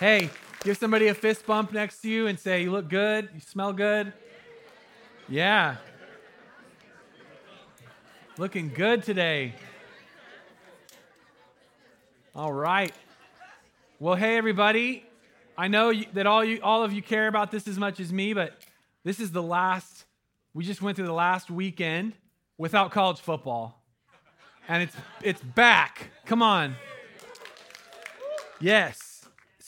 Hey, give somebody a fist bump next to you and say, You look good, you smell good. Yeah. Looking good today. All right. Well, hey, everybody. I know that all, you, all of you care about this as much as me, but this is the last, we just went through the last weekend without college football. And it's, it's back. Come on. Yes.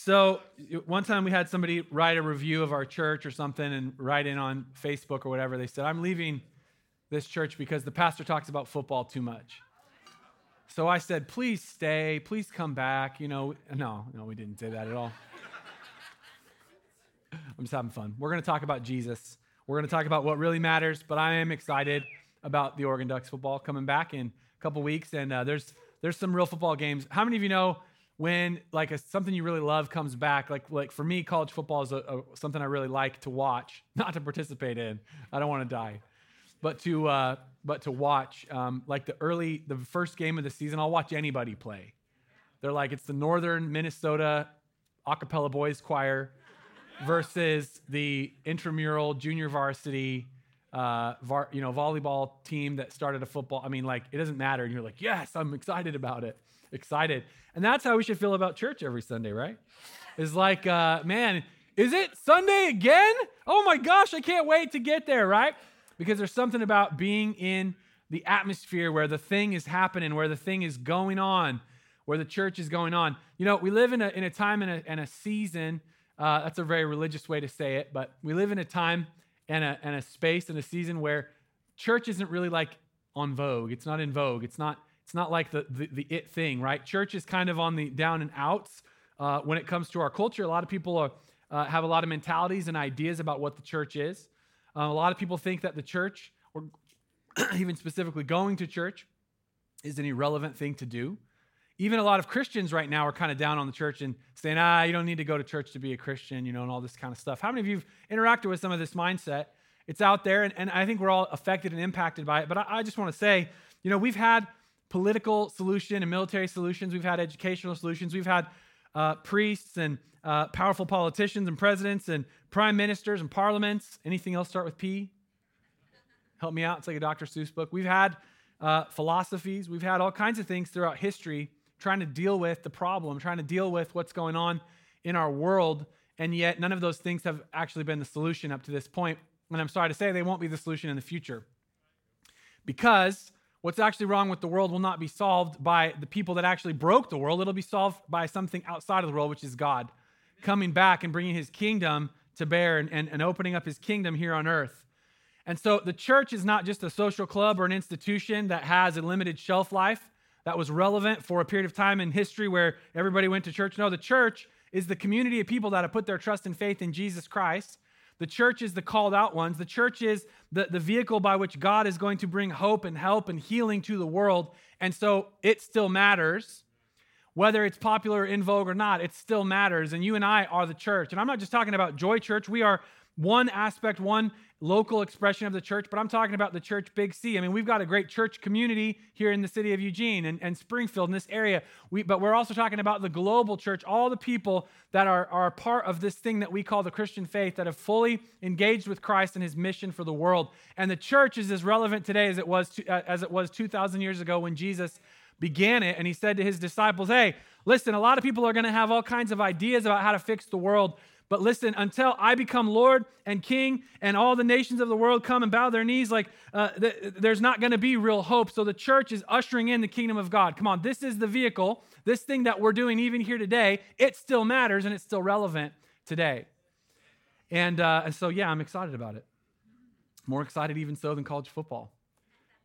So one time we had somebody write a review of our church or something and write in on Facebook or whatever. They said, I'm leaving this church because the pastor talks about football too much. So I said, please stay, please come back. You know, no, no, we didn't say that at all. I'm just having fun. We're going to talk about Jesus. We're going to talk about what really matters, but I am excited about the Oregon Ducks football coming back in a couple weeks. And uh, there's, there's some real football games. How many of you know when like a, something you really love comes back? Like, like for me, college football is a, a, something I really like to watch, not to participate in. I don't want to die but to uh, but to watch um, like the early the first game of the season i'll watch anybody play they're like it's the northern minnesota acapella boys choir versus the intramural junior varsity uh, var, you know volleyball team that started a football i mean like it doesn't matter. And you're like yes i'm excited about it. Excited. And that's how we should feel about church every sunday right? Is like uh, man is it sunday again? Oh my gosh i can't wait to get there right? Because there's something about being in the atmosphere where the thing is happening, where the thing is going on, where the church is going on. You know, we live in a, in a time and a, and a season, uh, that's a very religious way to say it, but we live in a time and a, and a space and a season where church isn't really like on vogue. It's not in vogue. It's not, it's not like the, the, the it thing, right? Church is kind of on the down and outs uh, when it comes to our culture. A lot of people are, uh, have a lot of mentalities and ideas about what the church is. Uh, a lot of people think that the church, or even specifically going to church, is an irrelevant thing to do. Even a lot of Christians right now are kind of down on the church and saying, ah, you don't need to go to church to be a Christian, you know, and all this kind of stuff. How many of you have interacted with some of this mindset? It's out there, and, and I think we're all affected and impacted by it. But I, I just want to say, you know, we've had political solution and military solutions, we've had educational solutions, we've had uh, priests and uh, powerful politicians and presidents and prime ministers and parliaments. Anything else start with P? Help me out. It's like a Dr. Seuss book. We've had uh, philosophies, we've had all kinds of things throughout history trying to deal with the problem, trying to deal with what's going on in our world. And yet, none of those things have actually been the solution up to this point. And I'm sorry to say, they won't be the solution in the future. Because what's actually wrong with the world will not be solved by the people that actually broke the world. It'll be solved by something outside of the world, which is God coming back and bringing his kingdom to bear and, and, and opening up his kingdom here on earth. And so the church is not just a social club or an institution that has a limited shelf life that was relevant for a period of time in history where everybody went to church. No, the church is the community of people that have put their trust and faith in Jesus Christ. The church is the called out ones. The church is the, the vehicle by which God is going to bring hope and help and healing to the world. And so it still matters whether it's popular in vogue or not, it still matters. And you and I are the church. And I'm not just talking about Joy Church. We are one aspect, one local expression of the church, but I'm talking about the church Big C. I mean, we've got a great church community here in the city of Eugene and, and Springfield in this area. We, but we're also talking about the global church, all the people that are, are part of this thing that we call the Christian faith that have fully engaged with Christ and his mission for the world. And the church is as relevant today as it was, to, uh, as it was 2,000 years ago when Jesus began it, and he said to his disciples, Hey, listen, a lot of people are going to have all kinds of ideas about how to fix the world. But listen, until I become Lord and King and all the nations of the world come and bow their knees, like uh, th- there's not going to be real hope. So the church is ushering in the kingdom of God. Come on, this is the vehicle, this thing that we're doing even here today. It still matters and it's still relevant today. And, uh, and so, yeah, I'm excited about it. More excited even so than college football.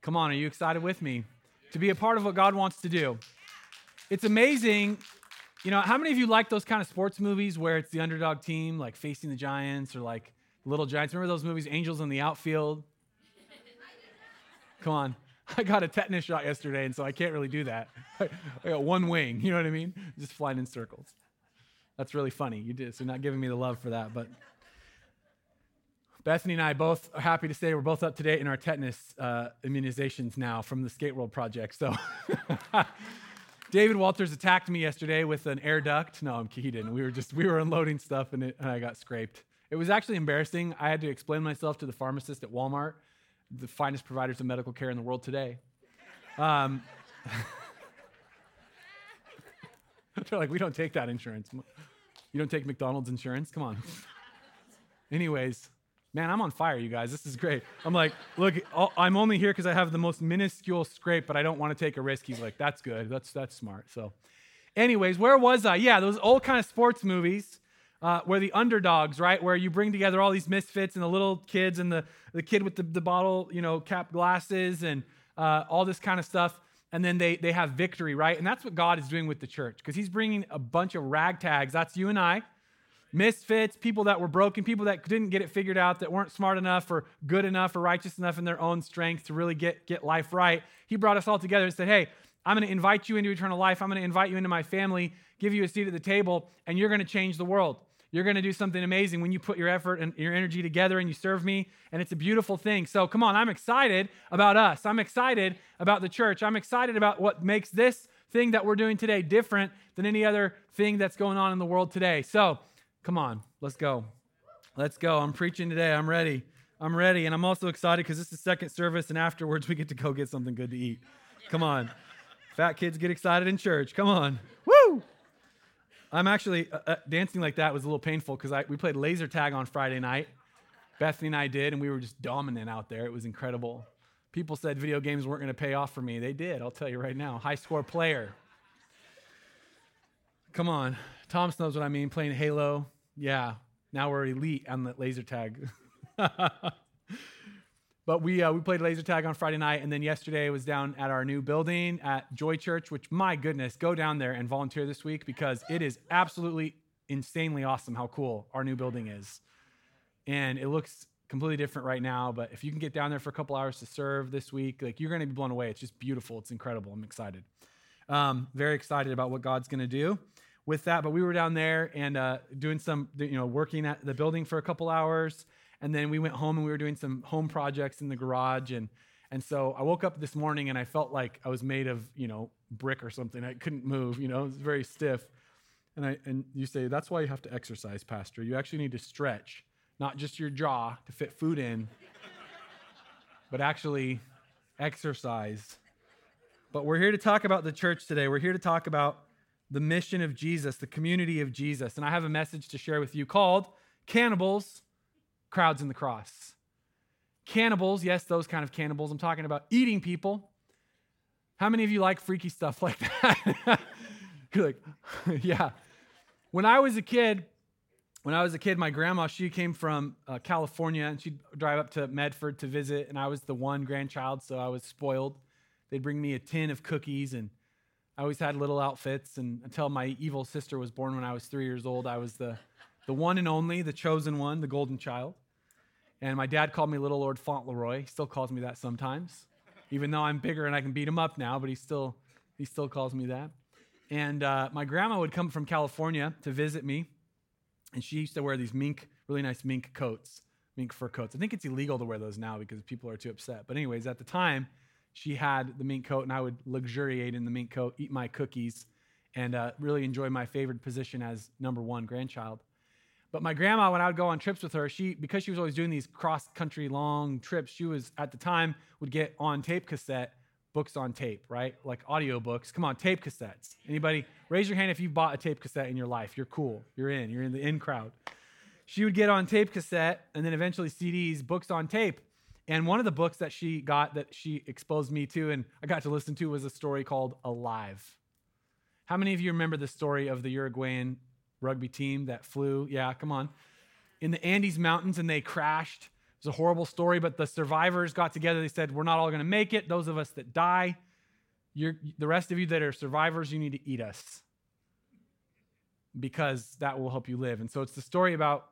Come on, are you excited with me? to be a part of what God wants to do. It's amazing. You know, how many of you like those kind of sports movies where it's the underdog team, like facing the Giants or like Little Giants? Remember those movies, Angels in the Outfield? Come on. I got a tetanus shot yesterday, and so I can't really do that. I got one wing, you know what I mean? Just flying in circles. That's really funny. You did, so not giving me the love for that, but Bethany and I both are happy to say we're both up to date in our tetanus uh, immunizations now from the Skate World project. So, David Walters attacked me yesterday with an air duct. No, I'm, kidding. We were just we were unloading stuff and, it, and I got scraped. It was actually embarrassing. I had to explain myself to the pharmacist at Walmart, the finest providers of medical care in the world today. Um, they're like, we don't take that insurance. You don't take McDonald's insurance? Come on. Anyways, man, I'm on fire, you guys. This is great. I'm like, look, I'm only here because I have the most minuscule scrape, but I don't want to take a risk. He's like, that's good. That's that's smart. So, anyways, where was I? Yeah, those old kind of sports movies uh, where the underdogs, right, where you bring together all these misfits and the little kids and the the kid with the, the bottle, you know, cap glasses and uh, all this kind of stuff. And then they, they have victory, right? And that's what God is doing with the church because He's bringing a bunch of ragtags. That's you and I misfits, people that were broken, people that didn't get it figured out, that weren't smart enough or good enough or righteous enough in their own strength to really get, get life right. He brought us all together and said, Hey, I'm going to invite you into eternal life. I'm going to invite you into my family, give you a seat at the table, and you're going to change the world. You're going to do something amazing when you put your effort and your energy together and you serve me, and it's a beautiful thing. So, come on, I'm excited about us. I'm excited about the church. I'm excited about what makes this thing that we're doing today different than any other thing that's going on in the world today. So, Come on, let's go. Let's go. I'm preaching today. I'm ready. I'm ready. And I'm also excited because this is second service, and afterwards we get to go get something good to eat. Come on. Fat kids get excited in church. Come on. Woo! I'm actually uh, uh, dancing like that was a little painful because we played laser tag on Friday night. Bethany and I did, and we were just dominant out there. It was incredible. People said video games weren't going to pay off for me. They did, I'll tell you right now. High score player. Come on. Tom knows what I mean, playing Halo. Yeah, now we're elite on the laser tag. but we uh, we played laser tag on Friday night, and then yesterday was down at our new building at Joy Church. Which, my goodness, go down there and volunteer this week because it is absolutely insanely awesome how cool our new building is, and it looks completely different right now. But if you can get down there for a couple hours to serve this week, like you're going to be blown away. It's just beautiful. It's incredible. I'm excited. Um, very excited about what God's going to do with that. But we were down there and uh, doing some, you know, working at the building for a couple hours. And then we went home and we were doing some home projects in the garage. And, and so I woke up this morning and I felt like I was made of, you know, brick or something. I couldn't move, you know, it was very stiff. And, I, and you say, that's why you have to exercise, Pastor. You actually need to stretch, not just your jaw to fit food in, but actually exercise. But we're here to talk about the church today. We're here to talk about the mission of Jesus, the community of Jesus. And I have a message to share with you called Cannibals, Crowds in the Cross. Cannibals, yes, those kind of cannibals. I'm talking about eating people. How many of you like freaky stuff like that? You're like, yeah. When I was a kid, when I was a kid, my grandma, she came from uh, California and she'd drive up to Medford to visit, and I was the one grandchild, so I was spoiled. They'd bring me a tin of cookies and I always had little outfits, and until my evil sister was born when I was three years old, I was the, the one and only, the chosen one, the golden child. And my dad called me Little Lord Fauntleroy. He still calls me that sometimes, even though I'm bigger and I can beat him up now, but he still, he still calls me that. And uh, my grandma would come from California to visit me, and she used to wear these mink, really nice mink coats, mink fur coats. I think it's illegal to wear those now because people are too upset. But, anyways, at the time, she had the mink coat, and I would luxuriate in the mink coat, eat my cookies, and uh, really enjoy my favored position as number one grandchild. But my grandma, when I would go on trips with her, she because she was always doing these cross country long trips, she was at the time would get on tape cassette books on tape, right? Like audio books. Come on, tape cassettes. Anybody raise your hand if you bought a tape cassette in your life. You're cool. You're in. You're in the in crowd. She would get on tape cassette and then eventually CDs, books on tape. And one of the books that she got that she exposed me to and I got to listen to was a story called Alive. How many of you remember the story of the Uruguayan rugby team that flew? Yeah, come on. In the Andes Mountains and they crashed. It was a horrible story, but the survivors got together. They said, We're not all going to make it. Those of us that die, the rest of you that are survivors, you need to eat us because that will help you live. And so it's the story about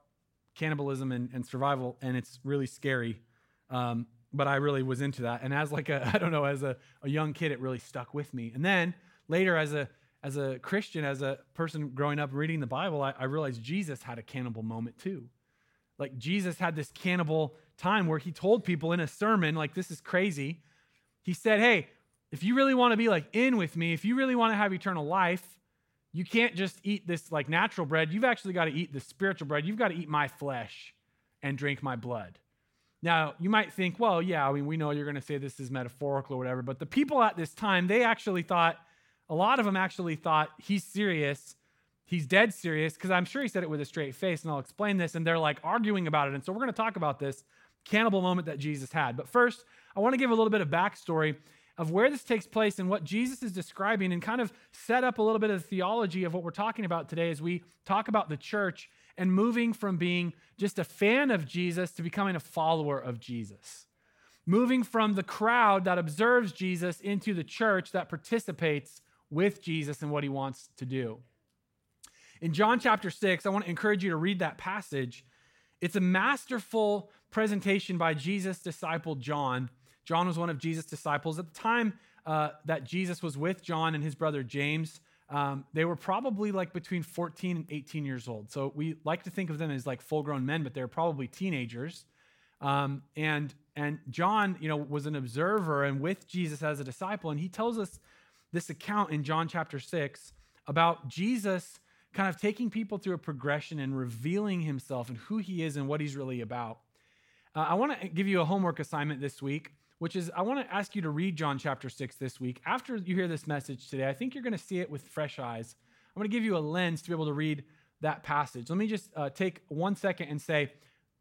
cannibalism and, and survival, and it's really scary. Um, but I really was into that. And as like a, I don't know, as a, a young kid, it really stuck with me. And then later as a, as a Christian, as a person growing up reading the Bible, I, I realized Jesus had a cannibal moment too. Like Jesus had this cannibal time where he told people in a sermon, like, this is crazy. He said, Hey, if you really want to be like in with me, if you really want to have eternal life, you can't just eat this like natural bread. You've actually got to eat the spiritual bread. You've got to eat my flesh and drink my blood. Now, you might think, well, yeah, I mean, we know you're going to say this is metaphorical or whatever, but the people at this time, they actually thought, a lot of them actually thought he's serious. He's dead serious because I'm sure he said it with a straight face, and I'll explain this. And they're like arguing about it. And so we're going to talk about this cannibal moment that Jesus had. But first, I want to give a little bit of backstory of where this takes place and what Jesus is describing and kind of set up a little bit of the theology of what we're talking about today as we talk about the church and moving from being just a fan of Jesus to becoming a follower of Jesus. Moving from the crowd that observes Jesus into the church that participates with Jesus and what he wants to do. In John chapter 6, I want to encourage you to read that passage. It's a masterful presentation by Jesus' disciple John. John was one of Jesus' disciples. At the time uh, that Jesus was with John and his brother James, um, they were probably like between 14 and 18 years old. So we like to think of them as like full grown men, but they're probably teenagers. Um, and and John, you know, was an observer and with Jesus as a disciple, and he tells us this account in John chapter six about Jesus kind of taking people through a progression and revealing himself and who he is and what he's really about. Uh, I want to give you a homework assignment this week which is I want to ask you to read John chapter 6 this week. After you hear this message today, I think you're going to see it with fresh eyes. I'm going to give you a lens to be able to read that passage. Let me just uh, take one second and say,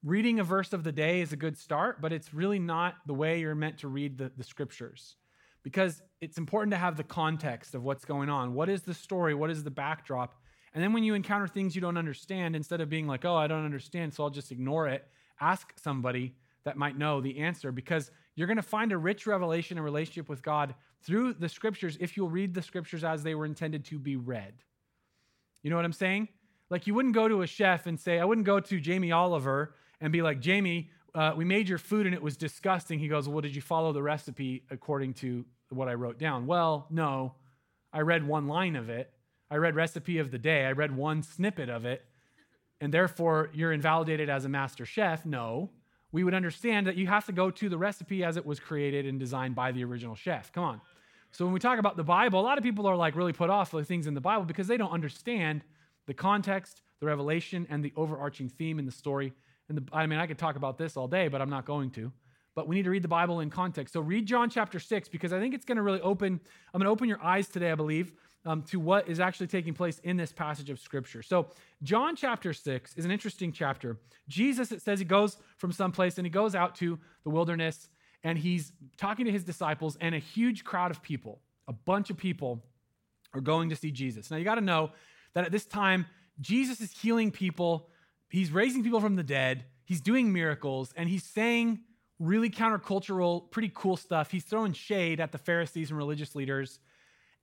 reading a verse of the day is a good start, but it's really not the way you're meant to read the, the scriptures because it's important to have the context of what's going on. What is the story? What is the backdrop? And then when you encounter things you don't understand, instead of being like, oh, I don't understand, so I'll just ignore it, ask somebody that might know the answer because you're going to find a rich revelation and relationship with God through the scriptures if you'll read the scriptures as they were intended to be read. You know what I'm saying? Like, you wouldn't go to a chef and say, I wouldn't go to Jamie Oliver and be like, Jamie, uh, we made your food and it was disgusting. He goes, Well, did you follow the recipe according to what I wrote down? Well, no. I read one line of it. I read recipe of the day. I read one snippet of it. And therefore, you're invalidated as a master chef. No we would understand that you have to go to the recipe as it was created and designed by the original chef. Come on. So when we talk about the Bible, a lot of people are like really put off with things in the Bible because they don't understand the context, the revelation, and the overarching theme in the story. And the, I mean, I could talk about this all day, but I'm not going to. But we need to read the Bible in context. So read John chapter 6 because I think it's going to really open, I'm going to open your eyes today, I believe, um, to what is actually taking place in this passage of Scripture. So, John chapter 6 is an interesting chapter. Jesus, it says, he goes from someplace and he goes out to the wilderness and he's talking to his disciples, and a huge crowd of people, a bunch of people, are going to see Jesus. Now, you got to know that at this time, Jesus is healing people, he's raising people from the dead, he's doing miracles, and he's saying really countercultural, pretty cool stuff. He's throwing shade at the Pharisees and religious leaders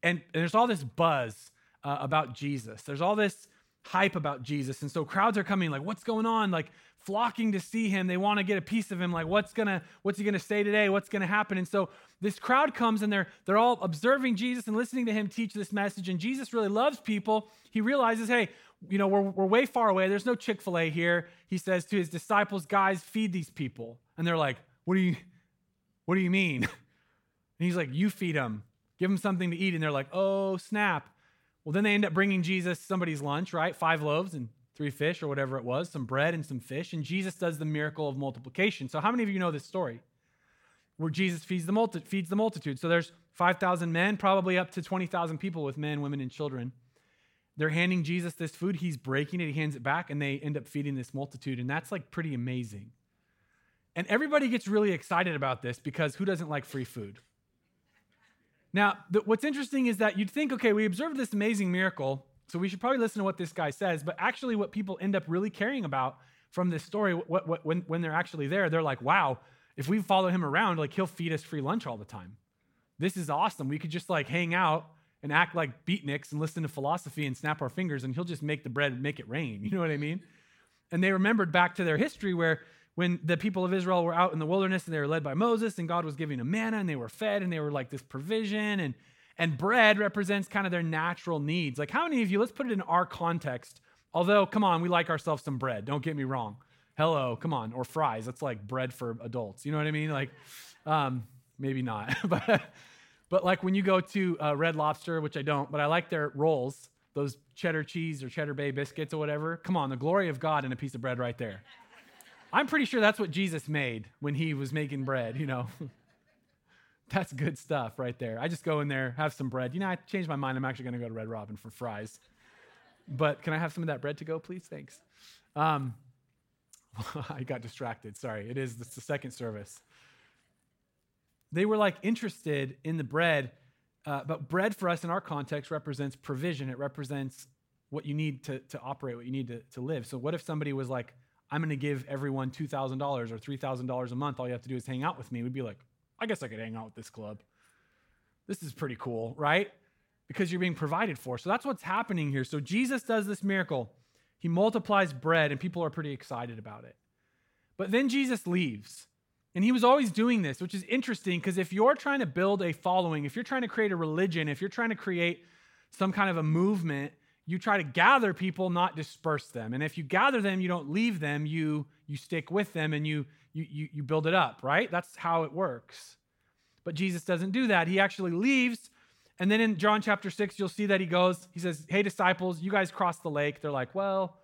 and, there's all this buzz uh, about Jesus. There's all this hype about Jesus. And so crowds are coming like, what's going on? Like flocking to see him. They want to get a piece of him. Like, what's gonna, what's he gonna say today? What's gonna happen? And so this crowd comes and they're they're all observing Jesus and listening to him teach this message. And Jesus really loves people. He realizes, hey, you know, we're, we're way far away. There's no Chick-fil-A here. He says to his disciples, guys, feed these people. And they're like, what do you, what do you mean? And he's like, you feed them give them something to eat, and they're like, oh, snap. Well, then they end up bringing Jesus somebody's lunch, right? Five loaves and three fish or whatever it was, some bread and some fish, and Jesus does the miracle of multiplication. So, how many of you know this story? Where Jesus feeds the, multi- feeds the multitude. So, there's 5,000 men, probably up to 20,000 people with men, women, and children. They're handing Jesus this food. He's breaking it. He hands it back, and they end up feeding this multitude. And that's like pretty amazing. And everybody gets really excited about this because who doesn't like free food? Now, what's interesting is that you'd think, okay, we observed this amazing miracle, so we should probably listen to what this guy says. But actually, what people end up really caring about from this story, what, what, when, when they're actually there, they're like, wow, if we follow him around, like he'll feed us free lunch all the time. This is awesome. We could just like hang out and act like beatniks and listen to philosophy and snap our fingers, and he'll just make the bread make it rain. You know what I mean? And they remembered back to their history where when the people of Israel were out in the wilderness and they were led by Moses and God was giving them manna and they were fed and they were like this provision and and bread represents kind of their natural needs. Like how many of you let's put it in our context. Although come on, we like ourselves some bread. Don't get me wrong. Hello, come on, or fries. That's like bread for adults. You know what I mean? Like um maybe not. but But like when you go to uh, Red Lobster, which I don't, but I like their rolls, those cheddar cheese or cheddar bay biscuits or whatever. Come on, the glory of God in a piece of bread right there. I'm pretty sure that's what Jesus made when he was making bread, you know. that's good stuff right there. I just go in there, have some bread. You know, I changed my mind. I'm actually going to go to Red Robin for fries. But can I have some of that bread to go, please? Thanks. Um, I got distracted. Sorry. It is the second service. They were like interested in the bread, uh, but bread for us in our context represents provision. It represents what you need to, to operate, what you need to, to live. So, what if somebody was like, I'm going to give everyone $2,000 or $3,000 a month. All you have to do is hang out with me. We'd be like, I guess I could hang out with this club. This is pretty cool, right? Because you're being provided for. So that's what's happening here. So Jesus does this miracle. He multiplies bread, and people are pretty excited about it. But then Jesus leaves. And he was always doing this, which is interesting because if you're trying to build a following, if you're trying to create a religion, if you're trying to create some kind of a movement, you try to gather people, not disperse them. And if you gather them, you don't leave them, you, you stick with them and you, you, you, build it up, right? That's how it works. But Jesus doesn't do that. He actually leaves. And then in John chapter 6, you'll see that he goes, he says, Hey, disciples, you guys cross the lake. They're like, Well,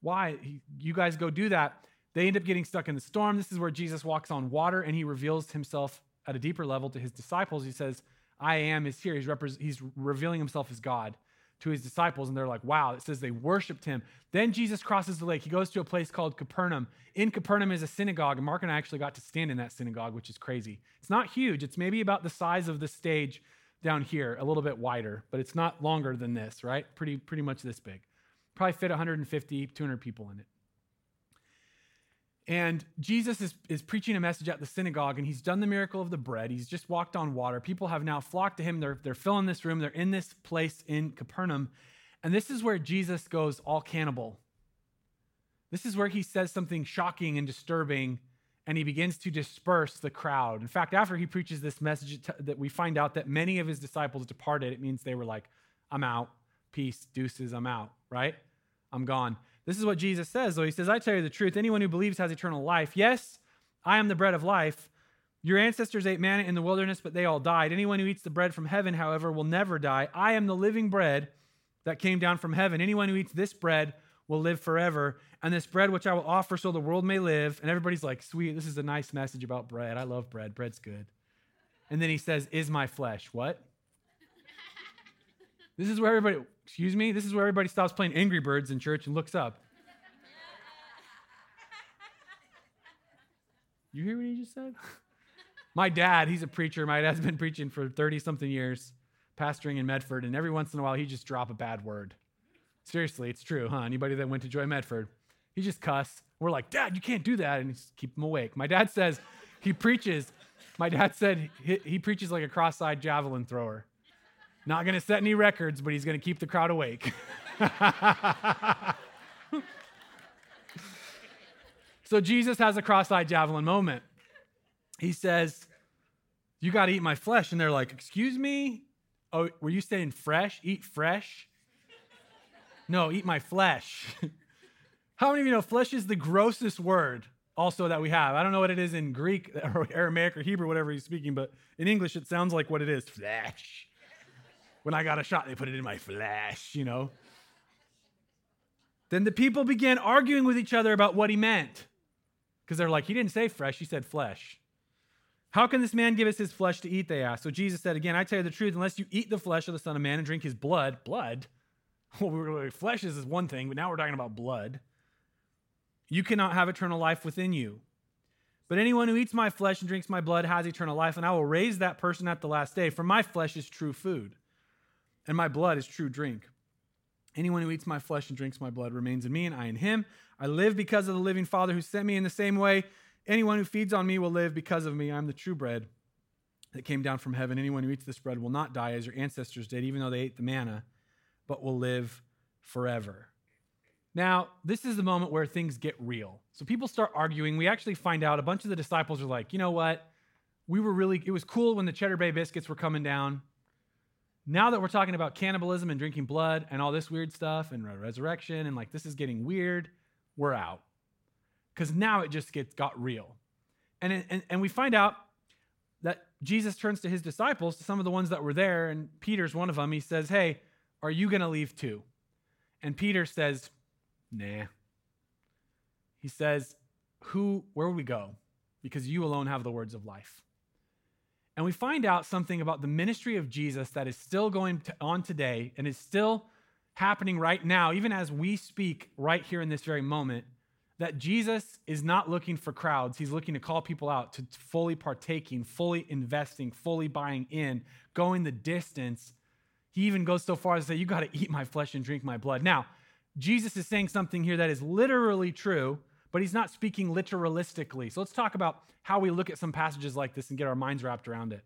why? You guys go do that. They end up getting stuck in the storm. This is where Jesus walks on water and he reveals himself at a deeper level to his disciples. He says, I am is here. He's, repre- he's revealing himself as God to his disciples, and they're like, wow, it says they worshiped him. Then Jesus crosses the lake. He goes to a place called Capernaum. In Capernaum is a synagogue, and Mark and I actually got to stand in that synagogue, which is crazy. It's not huge, it's maybe about the size of the stage down here, a little bit wider, but it's not longer than this, right? Pretty, pretty much this big. Probably fit 150, 200 people in it. And Jesus is, is preaching a message at the synagogue, and he's done the miracle of the bread. He's just walked on water. People have now flocked to him. They're, they're filling this room, they're in this place in Capernaum. And this is where Jesus goes all cannibal. This is where he says something shocking and disturbing, and he begins to disperse the crowd. In fact, after he preaches this message, that we find out that many of his disciples departed. It means they were like, I'm out. Peace, deuces, I'm out, right? I'm gone. This is what Jesus says, though. He says, I tell you the truth. Anyone who believes has eternal life. Yes, I am the bread of life. Your ancestors ate manna in the wilderness, but they all died. Anyone who eats the bread from heaven, however, will never die. I am the living bread that came down from heaven. Anyone who eats this bread will live forever. And this bread which I will offer so the world may live. And everybody's like, sweet, this is a nice message about bread. I love bread. Bread's good. And then he says, is my flesh. What? this is where everybody, Excuse me? This is where everybody stops playing Angry Birds in church and looks up. You hear what he just said? My dad, he's a preacher. My dad's been preaching for 30 something years, pastoring in Medford, and every once in a while he just drop a bad word. Seriously, it's true, huh? Anybody that went to Joy Medford, he just cuss. We're like, Dad, you can't do that, and he's keep him awake. My dad says he preaches. My dad said he, he preaches like a cross-eyed javelin thrower. Not going to set any records, but he's going to keep the crowd awake. so Jesus has a cross eyed javelin moment. He says, You got to eat my flesh. And they're like, Excuse me? Oh, were you saying fresh? Eat fresh? No, eat my flesh. How many of you know flesh is the grossest word also that we have? I don't know what it is in Greek or Aramaic or Hebrew, whatever he's speaking, but in English it sounds like what it is flesh. When I got a shot, they put it in my flesh, you know. Then the people began arguing with each other about what he meant. Because they're like, he didn't say fresh, he said flesh. How can this man give us his flesh to eat? They asked. So Jesus said, Again, I tell you the truth, unless you eat the flesh of the Son of Man and drink his blood, blood, well, flesh is one thing, but now we're talking about blood, you cannot have eternal life within you. But anyone who eats my flesh and drinks my blood has eternal life, and I will raise that person at the last day, for my flesh is true food and my blood is true drink. Anyone who eats my flesh and drinks my blood remains in me, and I in him. I live because of the living Father who sent me in the same way. Anyone who feeds on me will live because of me. I'm the true bread that came down from heaven. Anyone who eats this bread will not die as your ancestors did, even though they ate the manna, but will live forever. Now, this is the moment where things get real. So people start arguing. We actually find out a bunch of the disciples are like, you know what? We were really, it was cool when the Cheddar Bay biscuits were coming down. Now that we're talking about cannibalism and drinking blood and all this weird stuff and resurrection and like this is getting weird, we're out. Because now it just gets got real. And, and, and we find out that Jesus turns to his disciples, to some of the ones that were there, and Peter's one of them. He says, Hey, are you going to leave too? And Peter says, Nah. He says, Who, where will we go? Because you alone have the words of life. And we find out something about the ministry of Jesus that is still going on today and is still happening right now, even as we speak right here in this very moment, that Jesus is not looking for crowds. He's looking to call people out to fully partaking, fully investing, fully buying in, going the distance. He even goes so far as to say, You got to eat my flesh and drink my blood. Now, Jesus is saying something here that is literally true, but he's not speaking literalistically. So let's talk about how we look at some passages like this and get our minds wrapped around it.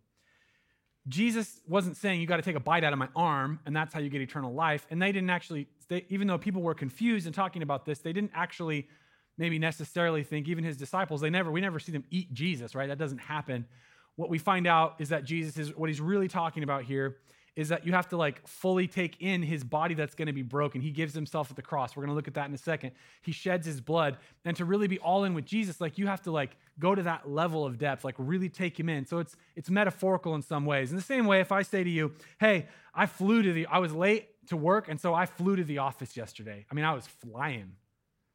Jesus wasn't saying you got to take a bite out of my arm and that's how you get eternal life. And they didn't actually, they, even though people were confused and talking about this, they didn't actually maybe necessarily think, even his disciples, they never, we never see them eat Jesus, right? That doesn't happen. What we find out is that Jesus is, what he's really talking about here is that you have to like fully take in his body that's going to be broken. He gives himself at the cross. We're going to look at that in a second. He sheds his blood. And to really be all in with Jesus, like you have to like go to that level of depth, like really take him in. So it's it's metaphorical in some ways. In the same way, if I say to you, hey, I flew to the, I was late to work, and so I flew to the office yesterday. I mean, I was flying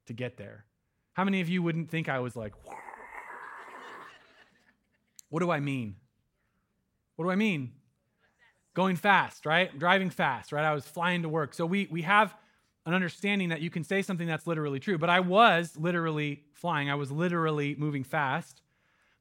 to get there. How many of you wouldn't think I was like, what do I mean? What do I mean? Going fast, right? Driving fast, right? I was flying to work. So we we have an understanding that you can say something that's literally true. But I was literally flying. I was literally moving fast.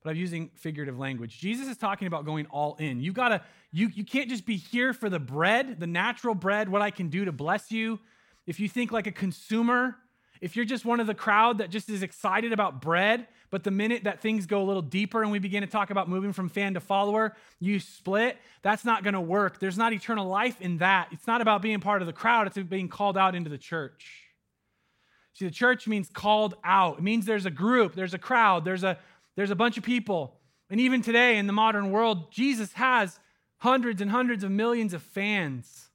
But I'm using figurative language. Jesus is talking about going all in. You gotta, you you can't just be here for the bread, the natural bread, what I can do to bless you. If you think like a consumer, if you're just one of the crowd that just is excited about bread, but the minute that things go a little deeper and we begin to talk about moving from fan to follower, you split, that's not going to work. There's not eternal life in that. It's not about being part of the crowd, it's about being called out into the church. See, the church means called out. It means there's a group, there's a crowd, there's a there's a bunch of people. And even today in the modern world, Jesus has hundreds and hundreds of millions of fans.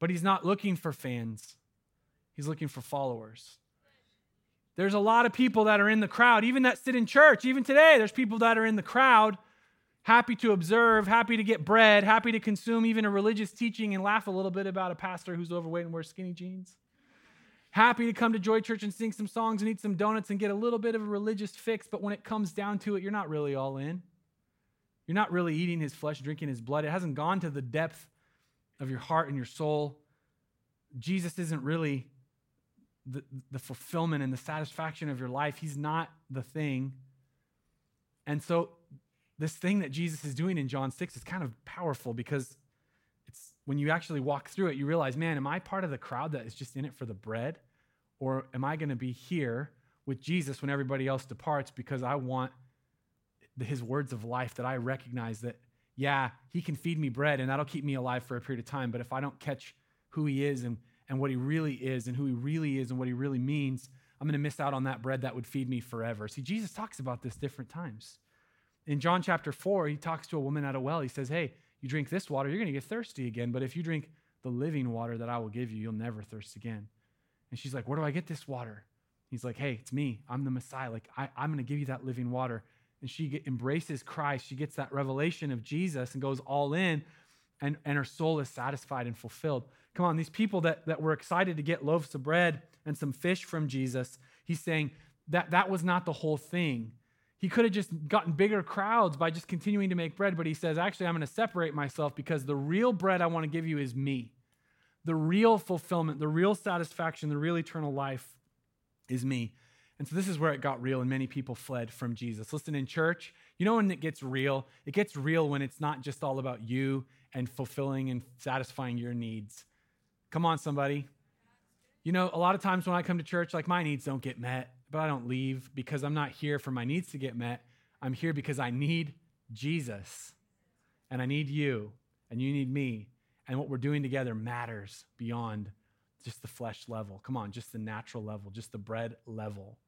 But he's not looking for fans. He's looking for followers. There's a lot of people that are in the crowd, even that sit in church. Even today, there's people that are in the crowd, happy to observe, happy to get bread, happy to consume even a religious teaching and laugh a little bit about a pastor who's overweight and wears skinny jeans. Happy to come to Joy Church and sing some songs and eat some donuts and get a little bit of a religious fix, but when it comes down to it, you're not really all in. You're not really eating his flesh, drinking his blood. It hasn't gone to the depth of your heart and your soul. Jesus isn't really the, the fulfillment and the satisfaction of your life. He's not the thing. And so, this thing that Jesus is doing in John 6 is kind of powerful because it's when you actually walk through it, you realize, man, am I part of the crowd that is just in it for the bread? Or am I going to be here with Jesus when everybody else departs because I want his words of life that I recognize that, yeah, he can feed me bread and that'll keep me alive for a period of time. But if I don't catch who he is and and what he really is and who he really is and what he really means, I'm going to miss out on that bread that would feed me forever. See, Jesus talks about this different times. In John chapter 4, he talks to a woman at a well. He says, Hey, you drink this water, you're going to get thirsty again. But if you drink the living water that I will give you, you'll never thirst again. And she's like, Where do I get this water? He's like, Hey, it's me. I'm the Messiah. Like, I, am going to give you that living water. And she get, embraces Christ. She gets that revelation of Jesus and goes all in, and, and her soul is satisfied and fulfilled. Come on, these people that, that were excited to get loaves of bread and some fish from Jesus, he's saying that that was not the whole thing. He could have just gotten bigger crowds by just continuing to make bread, but he says, actually, I'm going to separate myself because the real bread I want to give you is me. The real fulfillment, the real satisfaction, the real eternal life is me. And so this is where it got real, and many people fled from Jesus. Listen, in church, you know when it gets real? It gets real when it's not just all about you and fulfilling and satisfying your needs. Come on, somebody. You know, a lot of times when I come to church, like my needs don't get met, but I don't leave because I'm not here for my needs to get met. I'm here because I need Jesus and I need you and you need me. And what we're doing together matters beyond just the flesh level. Come on, just the natural level, just the bread level.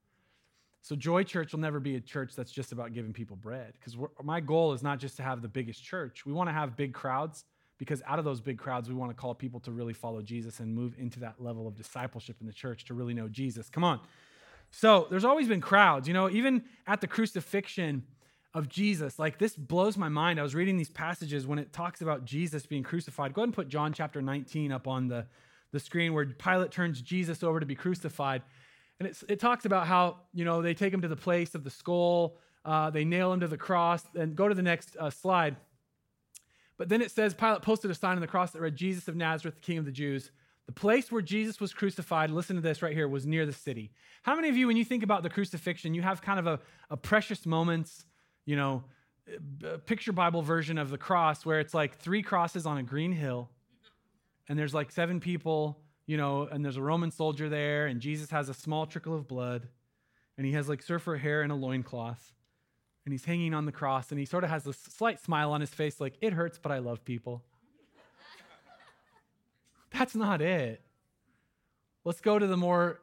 So, Joy Church will never be a church that's just about giving people bread because my goal is not just to have the biggest church. We want to have big crowds because out of those big crowds, we want to call people to really follow Jesus and move into that level of discipleship in the church to really know Jesus. Come on. So there's always been crowds. You know, even at the crucifixion, of Jesus. Like this blows my mind. I was reading these passages when it talks about Jesus being crucified. Go ahead and put John chapter 19 up on the, the screen where Pilate turns Jesus over to be crucified. And it's, it talks about how, you know, they take him to the place of the skull, uh, they nail him to the cross, and go to the next uh, slide. But then it says Pilate posted a sign on the cross that read, Jesus of Nazareth, the King of the Jews. The place where Jesus was crucified, listen to this right here, was near the city. How many of you, when you think about the crucifixion, you have kind of a, a precious moments, you know, picture Bible version of the cross where it's like three crosses on a green hill, and there's like seven people, you know, and there's a Roman soldier there, and Jesus has a small trickle of blood, and he has like surfer hair and a loincloth, and he's hanging on the cross, and he sort of has a slight smile on his face, like, it hurts, but I love people. That's not it. Let's go to the more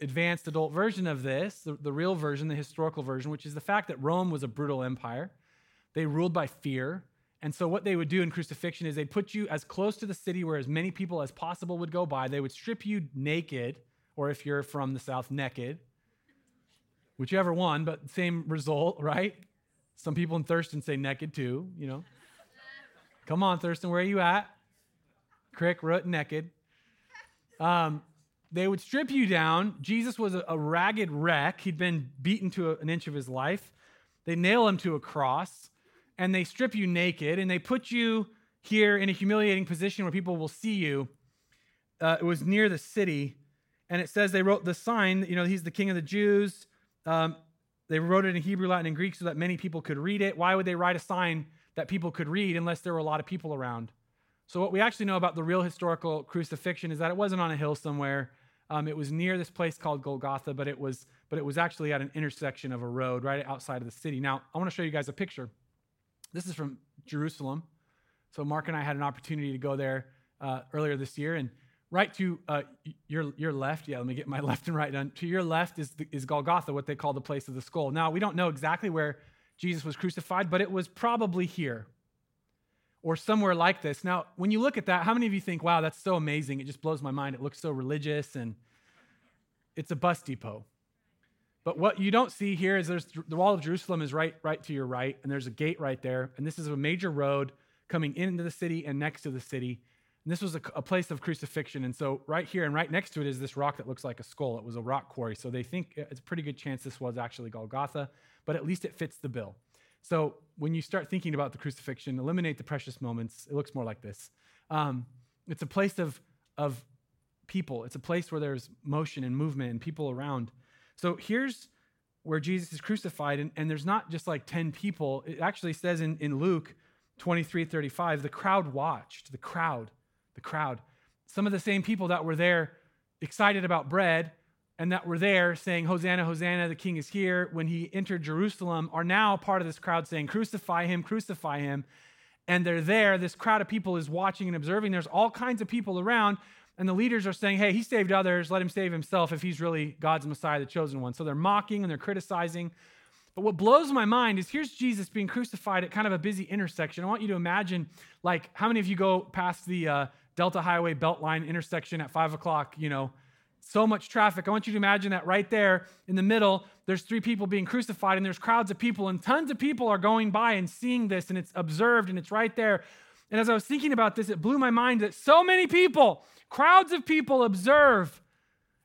advanced adult version of this, the, the, real version, the historical version, which is the fact that Rome was a brutal empire. They ruled by fear. And so, what they would do in crucifixion is they'd put you as close to the city where as many people as possible would go by. They would strip you naked, or if you're from the South, naked, whichever one, but same result, right? Some people in Thurston say naked too, you know. Come on, Thurston, where are you at? crick, root, naked. Um, they would strip you down. Jesus was a, a ragged wreck. He'd been beaten to a, an inch of his life. They nail him to a cross and they strip you naked and they put you here in a humiliating position where people will see you. Uh, it was near the city. And it says they wrote the sign, you know, he's the king of the Jews. Um, they wrote it in Hebrew, Latin, and Greek so that many people could read it. Why would they write a sign that people could read unless there were a lot of people around? So, what we actually know about the real historical crucifixion is that it wasn't on a hill somewhere. Um, it was near this place called Golgotha, but it was but it was actually at an intersection of a road right outside of the city. Now, I want to show you guys a picture. This is from Jerusalem. So, Mark and I had an opportunity to go there uh, earlier this year, and right to uh, your your left, yeah, let me get my left and right done. To your left is the, is Golgotha, what they call the place of the skull. Now, we don't know exactly where Jesus was crucified, but it was probably here or somewhere like this. Now, when you look at that, how many of you think, wow, that's so amazing? It just blows my mind. It looks so religious and it's a bus depot. But what you don't see here is there's the wall of Jerusalem is right, right to your right, and there's a gate right there. And this is a major road coming into the city and next to the city. And this was a, a place of crucifixion. And so right here and right next to it is this rock that looks like a skull. It was a rock quarry. So they think it's a pretty good chance this was actually Golgotha, but at least it fits the bill. So when you start thinking about the crucifixion, eliminate the precious moments. It looks more like this. Um, it's a place of, of people, it's a place where there's motion and movement and people around. So here's where Jesus is crucified, and, and there's not just like 10 people. It actually says in, in Luke 23 35, the crowd watched, the crowd, the crowd. Some of the same people that were there excited about bread and that were there saying, Hosanna, Hosanna, the king is here, when he entered Jerusalem, are now part of this crowd saying, Crucify him, crucify him. And they're there. This crowd of people is watching and observing. There's all kinds of people around. And the leaders are saying, Hey, he saved others. Let him save himself if he's really God's Messiah, the chosen one. So they're mocking and they're criticizing. But what blows my mind is here's Jesus being crucified at kind of a busy intersection. I want you to imagine, like, how many of you go past the uh, Delta Highway Beltline intersection at five o'clock, you know, so much traffic. I want you to imagine that right there in the middle, there's three people being crucified, and there's crowds of people, and tons of people are going by and seeing this, and it's observed, and it's right there. And as I was thinking about this, it blew my mind that so many people, crowds of people, observe.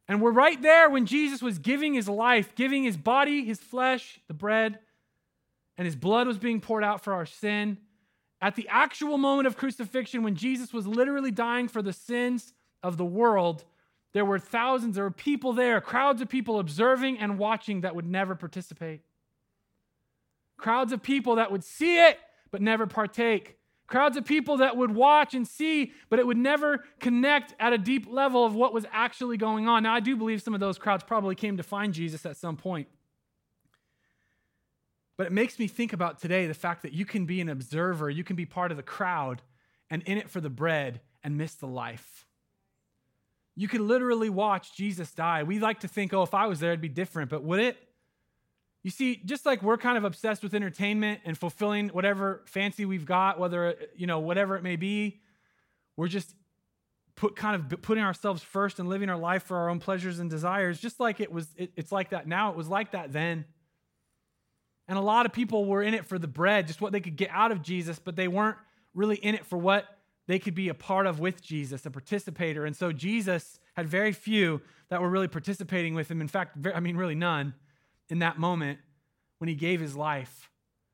And we're right there when Jesus was giving his life, giving his body, his flesh, the bread, and his blood was being poured out for our sin. At the actual moment of crucifixion, when Jesus was literally dying for the sins of the world, there were thousands, there were people there, crowds of people observing and watching that would never participate. Crowds of people that would see it but never partake. Crowds of people that would watch and see, but it would never connect at a deep level of what was actually going on. Now, I do believe some of those crowds probably came to find Jesus at some point. But it makes me think about today the fact that you can be an observer, you can be part of the crowd, and in it for the bread and miss the life. You could literally watch Jesus die. We like to think, oh, if I was there, it'd be different, but would it? You see, just like we're kind of obsessed with entertainment and fulfilling whatever fancy we've got, whether, you know, whatever it may be, we're just put kind of putting ourselves first and living our life for our own pleasures and desires, just like it was, it, it's like that now. It was like that then. And a lot of people were in it for the bread, just what they could get out of Jesus, but they weren't really in it for what they could be a part of with Jesus, a participator. And so Jesus had very few that were really participating with him. In fact, I mean, really none in that moment when he gave his life.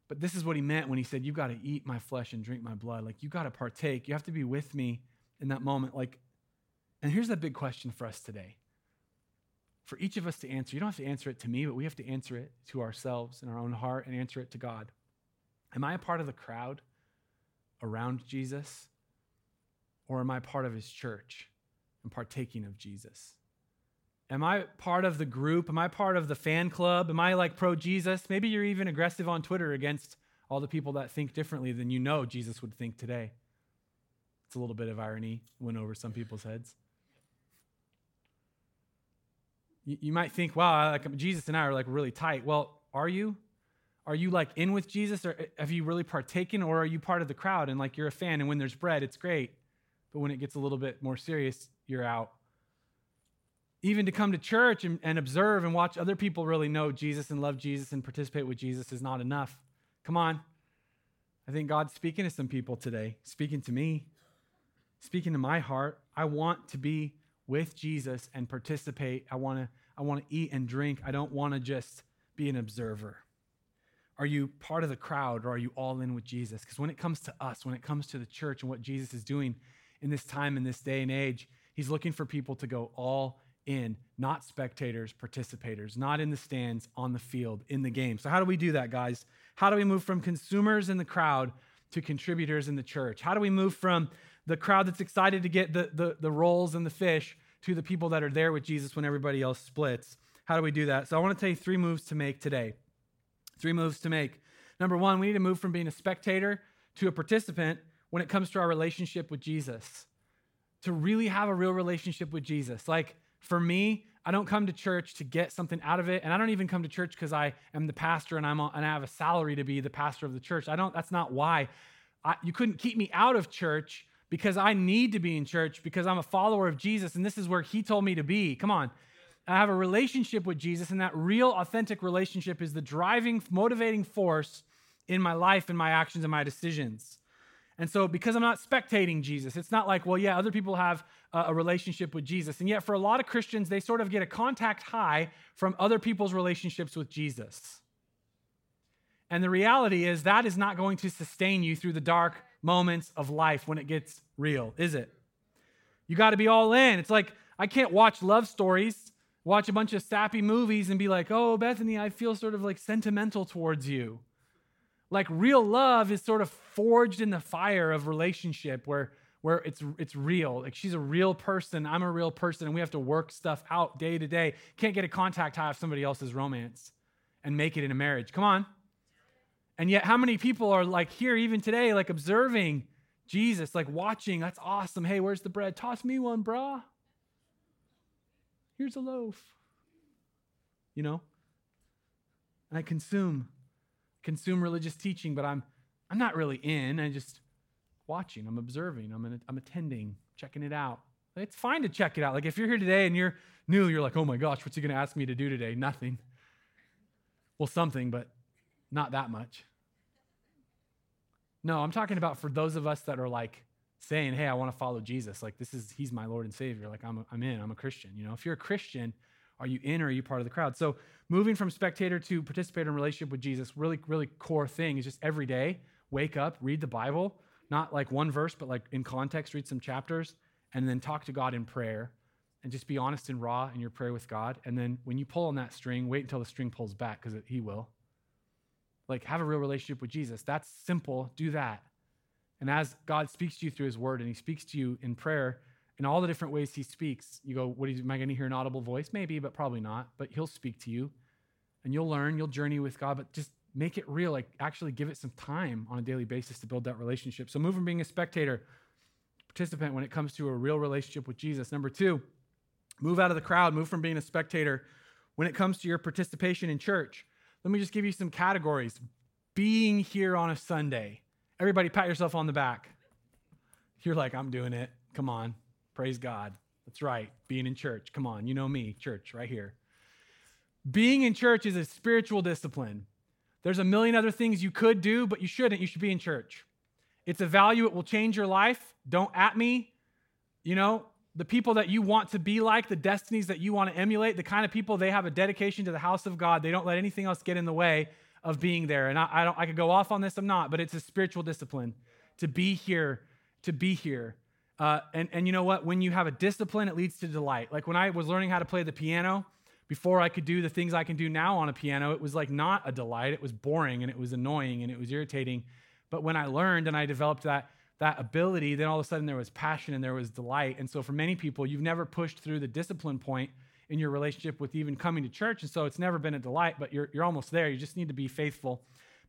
But this is what he meant when he said, You've got to eat my flesh and drink my blood. Like, you've got to partake. You have to be with me in that moment. Like, and here's the big question for us today. For each of us to answer, you don't have to answer it to me, but we have to answer it to ourselves in our own heart and answer it to God. Am I a part of the crowd around Jesus? Or am I part of his church and partaking of Jesus? Am I part of the group? Am I part of the fan club? Am I like pro Jesus? Maybe you're even aggressive on Twitter against all the people that think differently than you know Jesus would think today. It's a little bit of irony went over some people's heads. You, might think, wow, like Jesus and I are like really tight. Well, are you? Are you like in with Jesus or eh, have you really partaken or are you part of the crowd and like you're a fan and when there's bread, it's great. But when it gets a little bit more serious, you're out. Even to come to church and, and observe and watch other people really know Jesus and love Jesus and participate with Jesus is not enough. Come on. I think God's speaking to some people today, speaking to me, speaking to my heart. I want to be with Jesus and participate. I want to I want to eat and drink. I don't want to just be an observer. Are you part of the crowd or are you all in with Jesus? Because when it comes to us, when it comes to the church and what Jesus is doing, in this time, in this day and age. He's looking for people to go all in, not spectators, participators, not in the stands, on the field, in the game. So, how do we do that, guys? How do we move from consumers in the crowd to contributors in the church? How do we move from the crowd that's excited to get the, the, the rolls and the fish to the people that are there with Jesus when everybody else splits? How do we do that? So, I want to tell you three moves to make today. Three moves to make. Number one, we need to move from being a spectator to a participant when it comes to our relationship with Jesus. To really have a real relationship with Jesus. Like for me, I don't come to church to get something out of it, and I don't even come to church because I am the pastor and I'm and I have a salary to be the pastor of the church. I don't. That's not why. I, you couldn't keep me out of church because I need to be in church because I'm a follower of Jesus, and this is where He told me to be. Come on. I have a relationship with Jesus, and that real, authentic relationship is the driving, motivating force in my life and my actions and my decisions. And so, because I'm not spectating Jesus, it's not like, well, yeah, other people have a relationship with Jesus. And yet, for a lot of Christians, they sort of get a contact high from other people's relationships with Jesus. And the reality is, that is not going to sustain you through the dark moments of life when it gets real, is it? You got to be all in. It's like, I can't watch love stories, watch a bunch of sappy movies, and be like, oh, Bethany, I feel sort of like sentimental towards you. Like real love is sort of forged in the fire of relationship where where it's it's real. Like she's a real person, I'm a real person, and we have to work stuff out day to day. Can't get a contact high of somebody else's romance and make it in a marriage. Come on. And yet, how many people are like here even today, like observing Jesus, like watching? That's awesome. Hey, where's the bread? Toss me one, brah. Here's a loaf. You know? And I consume consume religious teaching, but I'm, I'm not really in. I'm just watching, I'm observing, I'm, I'm attending, checking it out. It's fine to check it out. Like if you're here today and you're new, you're like, oh my gosh, what's he going to ask me to do today? Nothing. Well, something, but not that much. No, I'm talking about for those of us that are like saying, hey, I want to follow Jesus. Like this is, he's my Lord and Savior. Like I'm, I'm in, I'm a Christian. You know, if you're a Christian, are you in or are you part of the crowd? So moving from spectator to participator in relationship with Jesus, really, really core thing is just every day, wake up, read the Bible, not like one verse, but like in context, read some chapters, and then talk to God in prayer and just be honest and raw in your prayer with God. And then when you pull on that string, wait until the string pulls back because he will. Like have a real relationship with Jesus. That's simple. Do that. And as God speaks to you through his word and he speaks to you in prayer, in all the different ways he speaks. You go, what is, am I going to hear an audible voice? Maybe, but probably not. But he'll speak to you and you'll learn, you'll journey with God, but just make it real. Like actually give it some time on a daily basis to build that relationship. So move from being a spectator, participant when it comes to a real relationship with Jesus. Number two, move out of the crowd, move from being a spectator when it comes to your participation in church. Let me just give you some categories. Being here on a Sunday. Everybody pat yourself on the back. You're like, I'm doing it. Come on. Praise God. That's right. Being in church. Come on. You know me, church, right here. Being in church is a spiritual discipline. There's a million other things you could do, but you shouldn't. You should be in church. It's a value, it will change your life. Don't at me. You know, the people that you want to be like, the destinies that you want to emulate, the kind of people they have a dedication to the house of God. They don't let anything else get in the way of being there. And I, I don't I could go off on this, I'm not, but it's a spiritual discipline to be here, to be here. Uh, and, and you know what? When you have a discipline, it leads to delight. Like when I was learning how to play the piano, before I could do the things I can do now on a piano, it was like not a delight. It was boring and it was annoying and it was irritating. But when I learned and I developed that, that ability, then all of a sudden there was passion and there was delight. And so for many people, you've never pushed through the discipline point in your relationship with even coming to church. And so it's never been a delight, but you're, you're almost there. You just need to be faithful,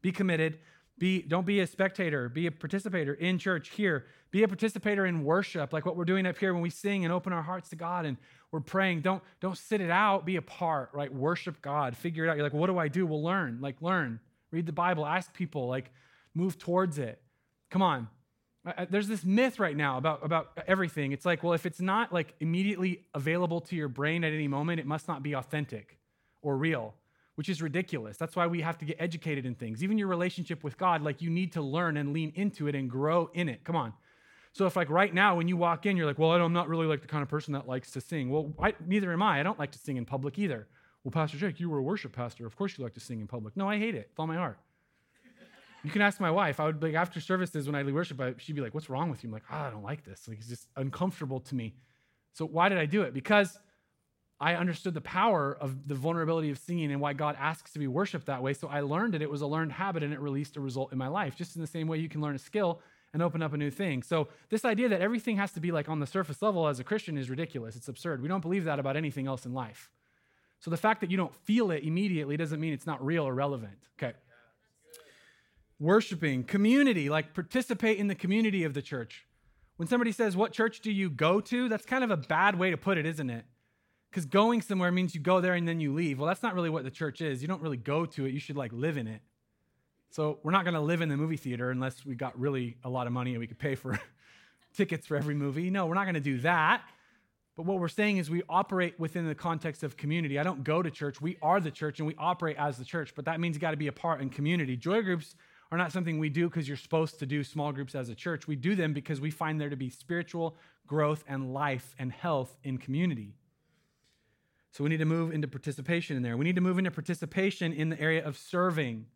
be committed, be, don't be a spectator, be a participator in church here. Be a participator in worship, like what we're doing up here when we sing and open our hearts to God and we're praying. Don't, don't sit it out, be a part, right? Worship God, figure it out. You're like, what do I do? Well, learn, like learn. Read the Bible, ask people, like move towards it. Come on. There's this myth right now about, about everything. It's like, well, if it's not like immediately available to your brain at any moment, it must not be authentic or real which is ridiculous. That's why we have to get educated in things. Even your relationship with God, like you need to learn and lean into it and grow in it. Come on. So if like right now when you walk in, you're like, well, I'm not really like the kind of person that likes to sing. Well, I, neither am I. I don't like to sing in public either. Well, Pastor Jake, you were a worship pastor. Of course you like to sing in public. No, I hate it with all my heart. You can ask my wife. I would like after services when I lead worship, she'd be like, "What's wrong with you?" I'm like, oh, "I don't like this. Like it's just uncomfortable to me." So why did I do it? Because I understood the power of the vulnerability of singing and why God asks to be worshiped that way. So I learned it. It was a learned habit and it released a result in my life, just in the same way you can learn a skill and open up a new thing. So this idea that everything has to be like on the surface level as a Christian is ridiculous. It's absurd. We don't believe that about anything else in life. So the fact that you don't feel it immediately doesn't mean it's not real or relevant. Okay. Worshiping, community, like participate in the community of the church. When somebody says, What church do you go to? That's kind of a bad way to put it, isn't it? Because going somewhere means you go there and then you leave. Well, that's not really what the church is. You don't really go to it, you should like live in it. So we're not going to live in the movie theater unless we got really a lot of money and we could pay for tickets for every movie. No, we're not going to do that. But what we're saying is we operate within the context of community. I don't go to church. We are the church and we operate as the church, but that means you got to be a part in community. Joy groups are not something we do because you're supposed to do small groups as a church. We do them because we find there to be spiritual growth and life and health in community. So we need to move into participation in there. We need to move into participation in the area of serving.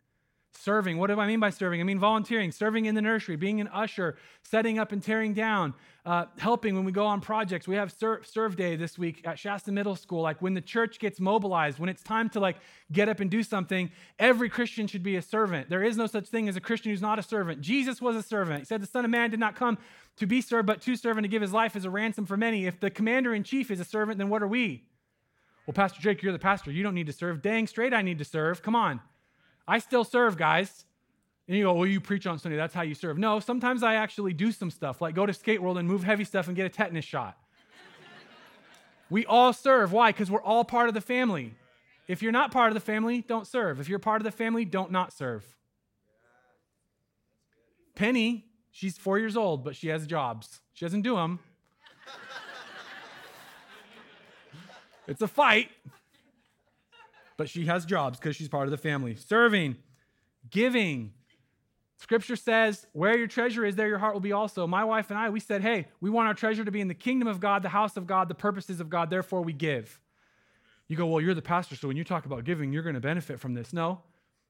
Serving, what do I mean by serving? I mean volunteering, serving in the nursery, being an usher, setting up and tearing down, uh, helping when we go on projects. We have serve, serve day this week at Shasta Middle School. Like when the church gets mobilized, when it's time to like get up and do something, every Christian should be a servant. There is no such thing as a Christian who's not a servant. Jesus was a servant. He said the Son of Man did not come to be served, but to serve and to give his life as a ransom for many. If the commander in chief is a servant, then what are we? Well, Pastor Jake, you're the pastor. You don't need to serve. Dang straight, I need to serve. Come on. I still serve, guys. And you go, well, you preach on Sunday. That's how you serve. No, sometimes I actually do some stuff, like go to Skate World and move heavy stuff and get a tetanus shot. we all serve. Why? Because we're all part of the family. If you're not part of the family, don't serve. If you're part of the family, don't not serve. Penny, she's four years old, but she has jobs. She doesn't do them. It's a fight, but she has jobs because she's part of the family. Serving, giving. Scripture says, where your treasure is, there your heart will be also. My wife and I, we said, hey, we want our treasure to be in the kingdom of God, the house of God, the purposes of God, therefore we give. You go, well, you're the pastor, so when you talk about giving, you're going to benefit from this. No,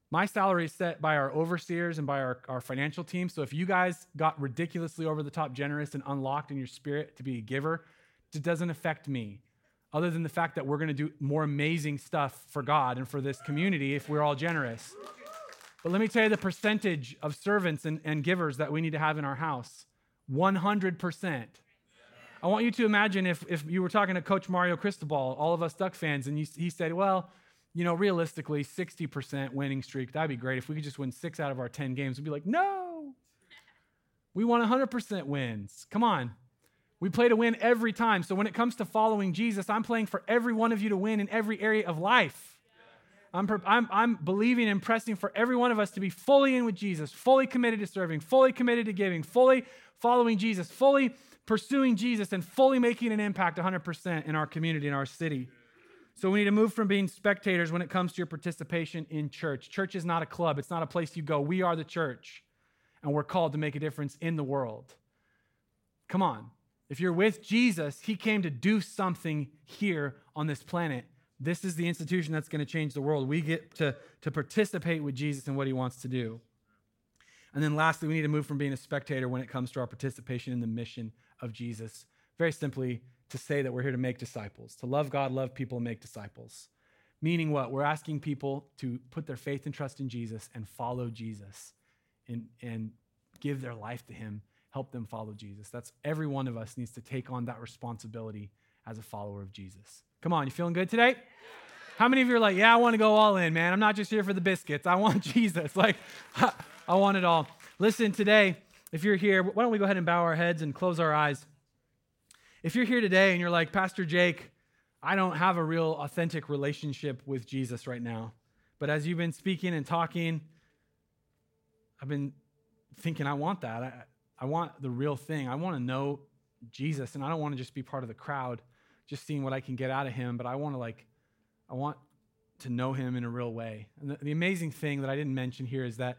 my salary is set by our overseers and by our, our financial team. So if you guys got ridiculously over the top generous and unlocked in your spirit to be a giver, it doesn't affect me other than the fact that we're going to do more amazing stuff for God and for this community if we're all generous. But let me tell you the percentage of servants and, and givers that we need to have in our house 100%. I want you to imagine if, if you were talking to Coach Mario Cristobal, all of us Duck fans, and you, he said, Well, you know, realistically, 60% winning streak, that'd be great. If we could just win six out of our 10 games, we'd be like, No, we want 100% wins. Come on. We play to win every time. So when it comes to following Jesus, I'm playing for every one of you to win in every area of life. I'm, I'm, I'm believing and pressing for every one of us to be fully in with Jesus, fully committed to serving, fully committed to giving, fully following Jesus, fully pursuing Jesus, and fully making an impact 100% in our community, in our city. So we need to move from being spectators when it comes to your participation in church. Church is not a club, it's not a place you go. We are the church, and we're called to make a difference in the world. Come on. If you're with Jesus, he came to do something here on this planet. This is the institution that's going to change the world. We get to, to participate with Jesus in what he wants to do. And then lastly, we need to move from being a spectator when it comes to our participation in the mission of Jesus. Very simply, to say that we're here to make disciples, to love God, love people, and make disciples. Meaning what? We're asking people to put their faith and trust in Jesus and follow Jesus and, and give their life to Him, help them follow Jesus. That's every one of us needs to take on that responsibility as a follower of Jesus. Come on, you feeling good today? How many of you are like, yeah, I want to go all in, man? I'm not just here for the biscuits. I want Jesus. Like, I want it all. Listen, today, if you're here, why don't we go ahead and bow our heads and close our eyes? If you're here today and you're like, Pastor Jake, I don't have a real authentic relationship with Jesus right now. But as you've been speaking and talking, I've been thinking, I want that. I, want the real thing. I want to know Jesus, and I don't want to just be part of the crowd, just seeing what I can get out of him, but I want to, like, I want to know him in a real way. And the, the amazing thing that I didn't mention here is that,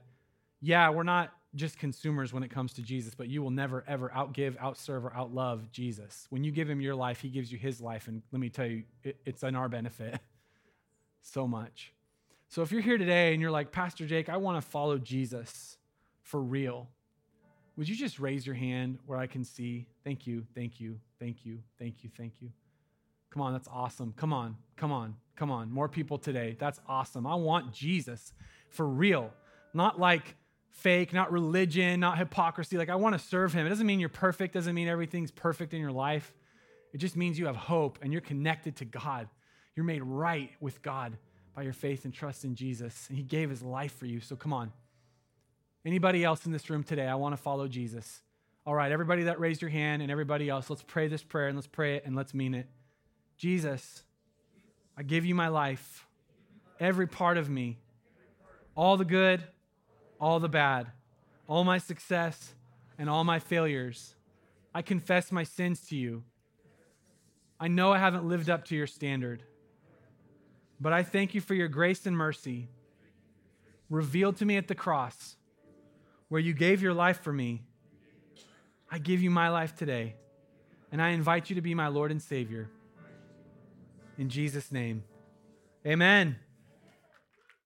yeah, we're not just consumers when it comes to Jesus, but you will never, ever outgive, outserve, or outlove Jesus. When you give him your life, he gives you his life. And let me tell you, it, it's in our benefit so much. So if you're here today and you're like, Pastor Jake, I want to follow Jesus for real, would you just raise your hand where I can see? Thank you, thank you, thank you, thank you, thank you. Come on, that's awesome. Come on, come on, come on. More people today. That's awesome. I want Jesus for real, not like fake, not religion, not hypocrisy. Like, I want to serve him. It doesn't mean you're perfect, doesn't mean everything's perfect in your life. It just means you have hope and you're connected to God. You're made right with God by your faith and trust in Jesus. And he gave his life for you. So come on. Anybody else in this room today? I want to follow Jesus. All right, everybody that raised your hand and everybody else, let's pray this prayer and let's pray it and let's mean it. Jesus, I give you my life, every part of me, all the good all the bad, all my success, and all my failures. I confess my sins to you. I know I haven't lived up to your standard, but I thank you for your grace and mercy revealed to me at the cross, where you gave your life for me. I give you my life today, and I invite you to be my Lord and Savior. In Jesus' name, amen.